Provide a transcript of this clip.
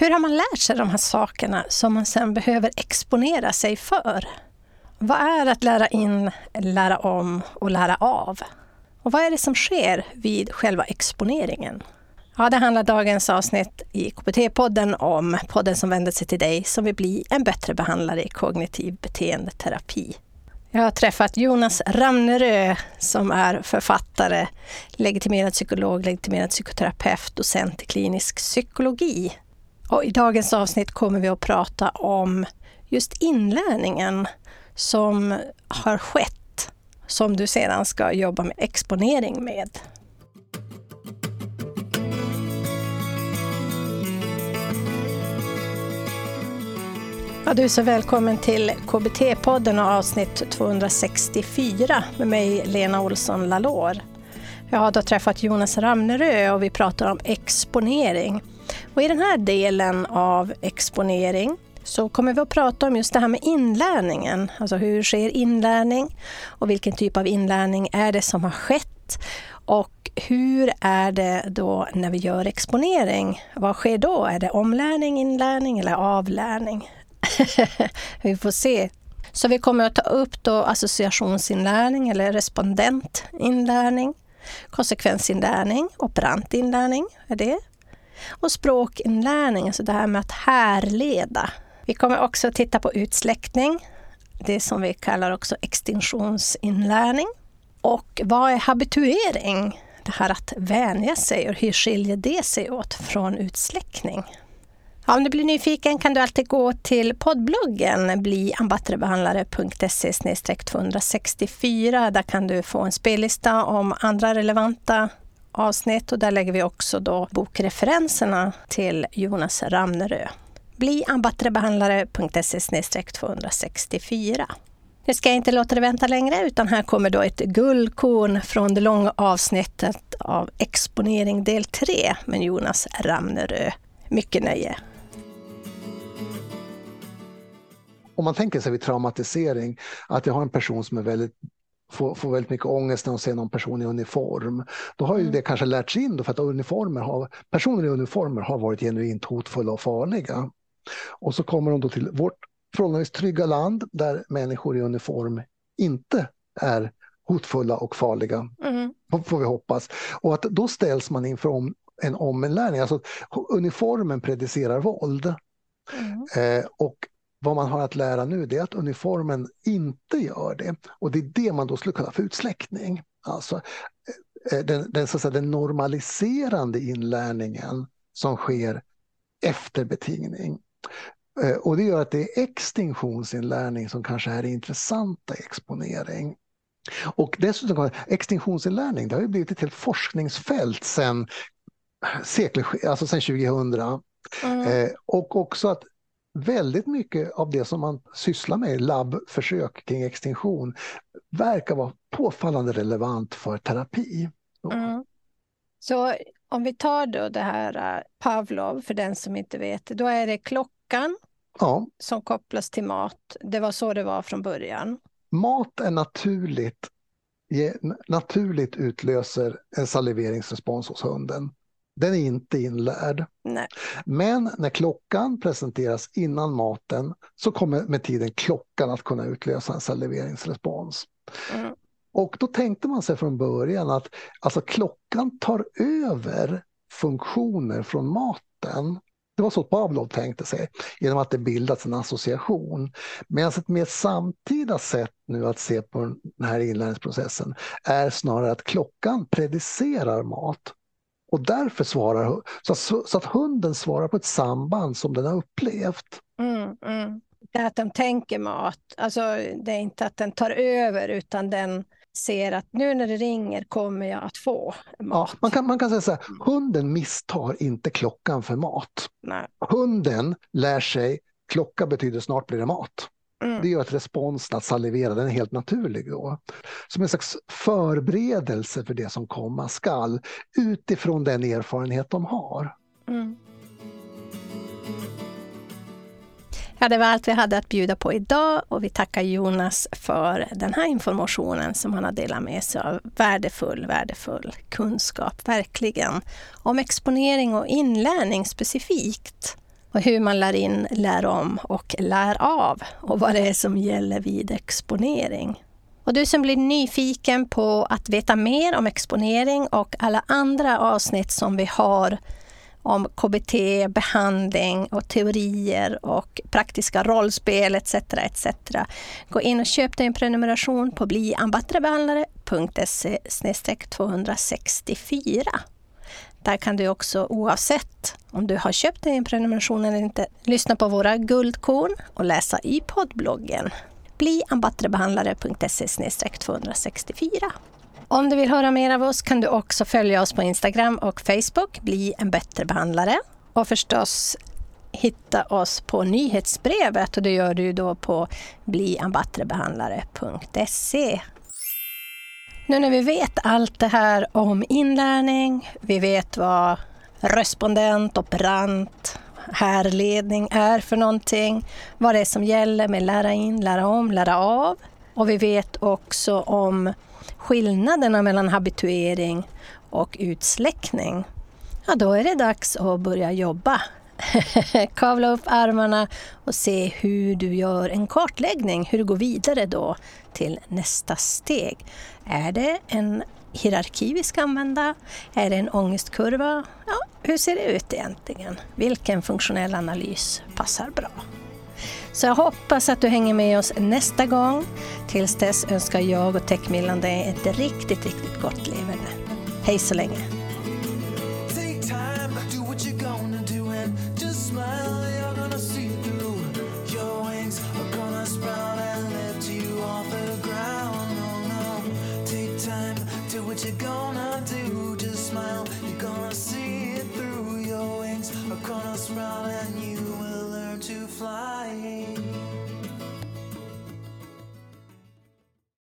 Hur har man lärt sig de här sakerna som man sen behöver exponera sig för? Vad är att lära in, lära om och lära av? Och vad är det som sker vid själva exponeringen? Ja, det handlar dagens avsnitt i KBT-podden om, podden som vänder sig till dig som vill bli en bättre behandlare i kognitiv beteendeterapi. Jag har träffat Jonas Ramnerö som är författare, legitimerad psykolog, legitimerad psykoterapeut, docent i klinisk psykologi. Och I dagens avsnitt kommer vi att prata om just inlärningen som har skett, som du sedan ska jobba med exponering med. Ja, du är så välkommen till KBT-podden och avsnitt 264 med mig Lena Olsson Lalor. Jag har då träffat Jonas Ramnerö och vi pratar om exponering. Och I den här delen av exponering så kommer vi att prata om just det här med inlärningen. Alltså hur sker inlärning och vilken typ av inlärning är det som har skett? Och hur är det då när vi gör exponering? Vad sker då? Är det omlärning, inlärning eller avlärning? vi får se. Så vi kommer att ta upp då associationsinlärning eller respondentinlärning, konsekvensinlärning, operantinlärning är det. Och språkinlärning, alltså det här med att härleda. Vi kommer också att titta på utsläckning, det som vi kallar också extinktionsinlärning. Och vad är habituering? Det här att vänja sig och hur skiljer det sig åt från utsläckning? Ja, om du blir nyfiken kan du alltid gå till poddbloggen bliambattrebehandlare.se 264. Där kan du få en spellista om andra relevanta avsnitt och där lägger vi också då bokreferenserna till Jonas Ramnerö. Bliambattrebehandlare.se 264. Nu ska jag inte låta det vänta längre utan här kommer då ett guldkorn från det långa avsnittet av Exponering del 3 med Jonas Ramnerö. Mycket nöje! om man tänker sig vid traumatisering, att jag har en person som är väldigt får, får väldigt mycket ångest när de ser någon person i uniform. Då har ju mm. det kanske lärts in då för att uniformer har, personer i uniformer har varit genuint hotfulla och farliga. Och så kommer de då till vårt förhållandevis trygga land där människor i uniform inte är hotfulla och farliga, mm. får vi hoppas. Och att då ställs man inför om, en ominlärning, alltså uniformen predicerar våld. Mm. Eh, och vad man har att lära nu är att uniformen inte gör det. Och det är det man då skulle kalla för utsläckning. Alltså eh, eh, den, den, så säga, den normaliserande inlärningen som sker efter betingning. Eh, och det gör att det är extinktionsinlärning som kanske är det intressanta i exponering. Och dessutom, extinktionsinlärning det har ju blivit ett helt forskningsfält sedan alltså sedan 2000. Mm. Eh, och också att väldigt mycket av det som man sysslar med i labbförsök kring extinktion verkar vara påfallande relevant för terapi. Mm. Så om vi tar då det här uh, Pavlov, för den som inte vet, då är det klockan ja. som kopplas till mat. Det var så det var från början. Mat är naturligt, naturligt utlöser en saliveringsrespons hos hunden. Den är inte inlärd. Nej. Men när klockan presenteras innan maten så kommer med tiden klockan att kunna utlösa en saliveringsrespons. Mm. Och då tänkte man sig från början att alltså, klockan tar över funktioner från maten. Det var så Pavlov tänkte sig, genom att det bildats en association. Medan ett mer samtida sätt nu att se på den här inlärningsprocessen är snarare att klockan predicerar mat och därför svarar så att, så att hunden svarar på ett samband som den har upplevt. Mm, mm. Det är att den tänker mat, alltså det är inte att den tar över utan den ser att nu när det ringer kommer jag att få mat. Ja, man, kan, man kan säga så här, hunden misstar inte klockan för mat. Nej. Hunden lär sig klocka betyder snart blir det mat. Mm. Det gör att responsen att salivera den är helt naturlig då. Som en slags förberedelse för det som komma skall utifrån den erfarenhet de har. Mm. Ja, det var allt vi hade att bjuda på idag och vi tackar Jonas för den här informationen som han har delat med sig av. Värdefull, värdefull kunskap, verkligen. Om exponering och inlärning specifikt och hur man lär in, lär om och lär av och vad det är som gäller vid exponering. Och du som blir nyfiken på att veta mer om exponering och alla andra avsnitt som vi har om KBT, behandling och teorier och praktiska rollspel etc. etc. Gå in och köp dig en prenumeration på bliambattrebehandlare.se 264. Där kan du också oavsett om du har köpt dig en prenumeration eller inte lyssna på våra guldkorn och läsa i poddbloggen bliambattrebehandlare.se 264. Om du vill höra mer av oss kan du också följa oss på Instagram och Facebook, Bli en bättre behandlare. Och förstås hitta oss på nyhetsbrevet och det gör du då på bliambattrebehandlare.se. Nu när vi vet allt det här om inlärning, vi vet vad respondent, operant, härledning är för någonting, vad det är som gäller med lära in, lära om, lära av. Och vi vet också om skillnaderna mellan habituering och utsläckning. Ja, då är det dags att börja jobba. Kavla upp armarna och se hur du gör en kartläggning, hur du går vidare då till nästa steg. Är det en hierarki vi ska använda? Är det en ångestkurva? Ja, hur ser det ut egentligen? Vilken funktionell analys passar bra? Så jag hoppas att du hänger med oss nästa gång. Tills dess önskar jag och Techmillan dig ett riktigt, riktigt gott leverne. Hej så länge! Do what you're gonna do, just smile. You're gonna see it through. Your wings are gonna sprout, and you will learn to fly.